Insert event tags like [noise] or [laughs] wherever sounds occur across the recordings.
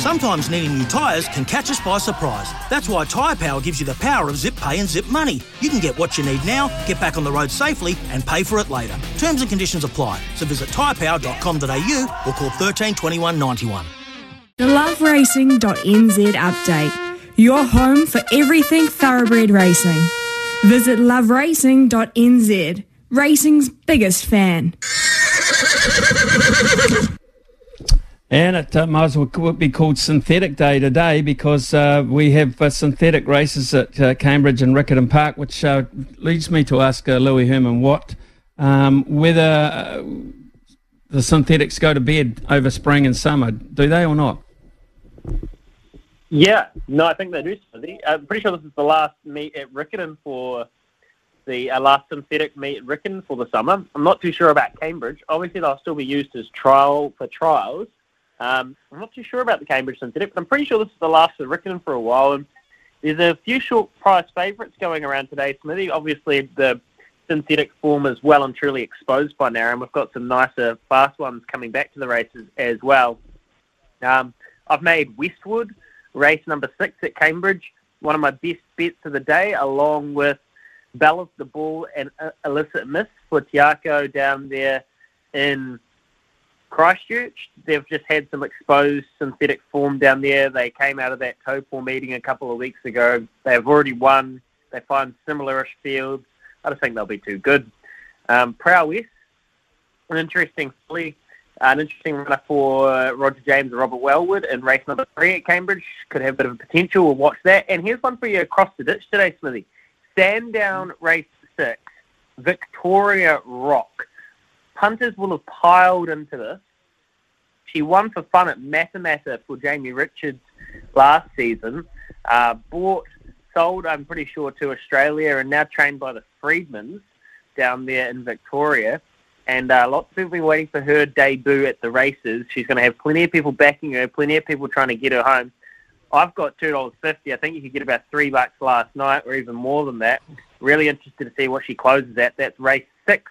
Sometimes needing new tyres can catch us by surprise. That's why Tyre Power gives you the power of zip pay and zip money. You can get what you need now, get back on the road safely, and pay for it later. Terms and conditions apply. So visit tyrepower.com.au or call 13 21 91. The loveracing.nz update. Your home for everything thoroughbred racing. Visit loveracing.nz. Racing's biggest fan. [laughs] And it uh, might as well be called Synthetic Day today because uh, we have uh, synthetic races at uh, Cambridge and Riccarton Park, which uh, leads me to ask uh, Louis Herman Watt um, whether the synthetics go to bed over spring and summer. Do they or not? Yeah, no, I think they do. I'm pretty sure this is the last meet at Riccarton for the last synthetic meet at Riccarton for the summer. I'm not too sure about Cambridge. Obviously, they'll still be used as trial for trials. Um, I'm not too sure about the Cambridge synthetic, but I'm pretty sure this is the last at Riccarton for a while. And there's a few short price favourites going around today, Smithy. Obviously, the synthetic form is well and truly exposed by now, and we've got some nicer fast ones coming back to the races as well. Um, I've made Westwood race number six at Cambridge one of my best bets of the day, along with Balance the Ball and uh, Illicit Miss for Te Akau down there in Christchurch. They've just had some exposed synthetic form down there. They came out of that Topor meeting a couple of weeks ago. They've already won. They find similarish fields. I don't think they'll be too good. Um, Prowess, an interesting filly, an interesting runner for Roger James and Robert Wellwood in race number three at Cambridge. Could have a bit of potential. We'll watch that. And here's one for you across the ditch today, Smithy. Sandown race six, Victoria Rock. Punters will have piled into this. She won for fun at Matamata for Jamie Richards last season. Uh, bought, sold, I'm pretty sure, to Australia and now trained by the Freedmans down there in Victoria. And uh, lots of people have been waiting for her debut at the races. She's going to have plenty of people backing her, plenty of people trying to get her home. I've got two dollars fifty. I think you could get about three bucks last night, or even more than that. Really interested to see what she closes at. That's race six,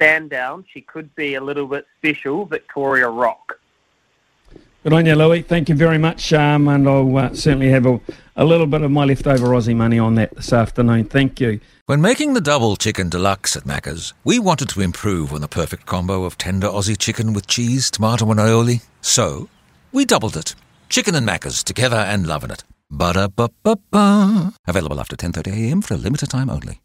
Sandown. She could be a little bit special, Victoria Rock. Good on you, Louis. Thank you very much. Um, and I'll uh, certainly have a, a little bit of my leftover Aussie money on that this afternoon. Thank you. When making the double chicken deluxe at Macca's, we wanted to improve on the perfect combo of tender Aussie chicken with cheese, tomato, and aioli. So, we doubled it. Chicken and Macca's together and loving it. Ba-da-ba-ba-ba. Available after 10.30am for a limited time only.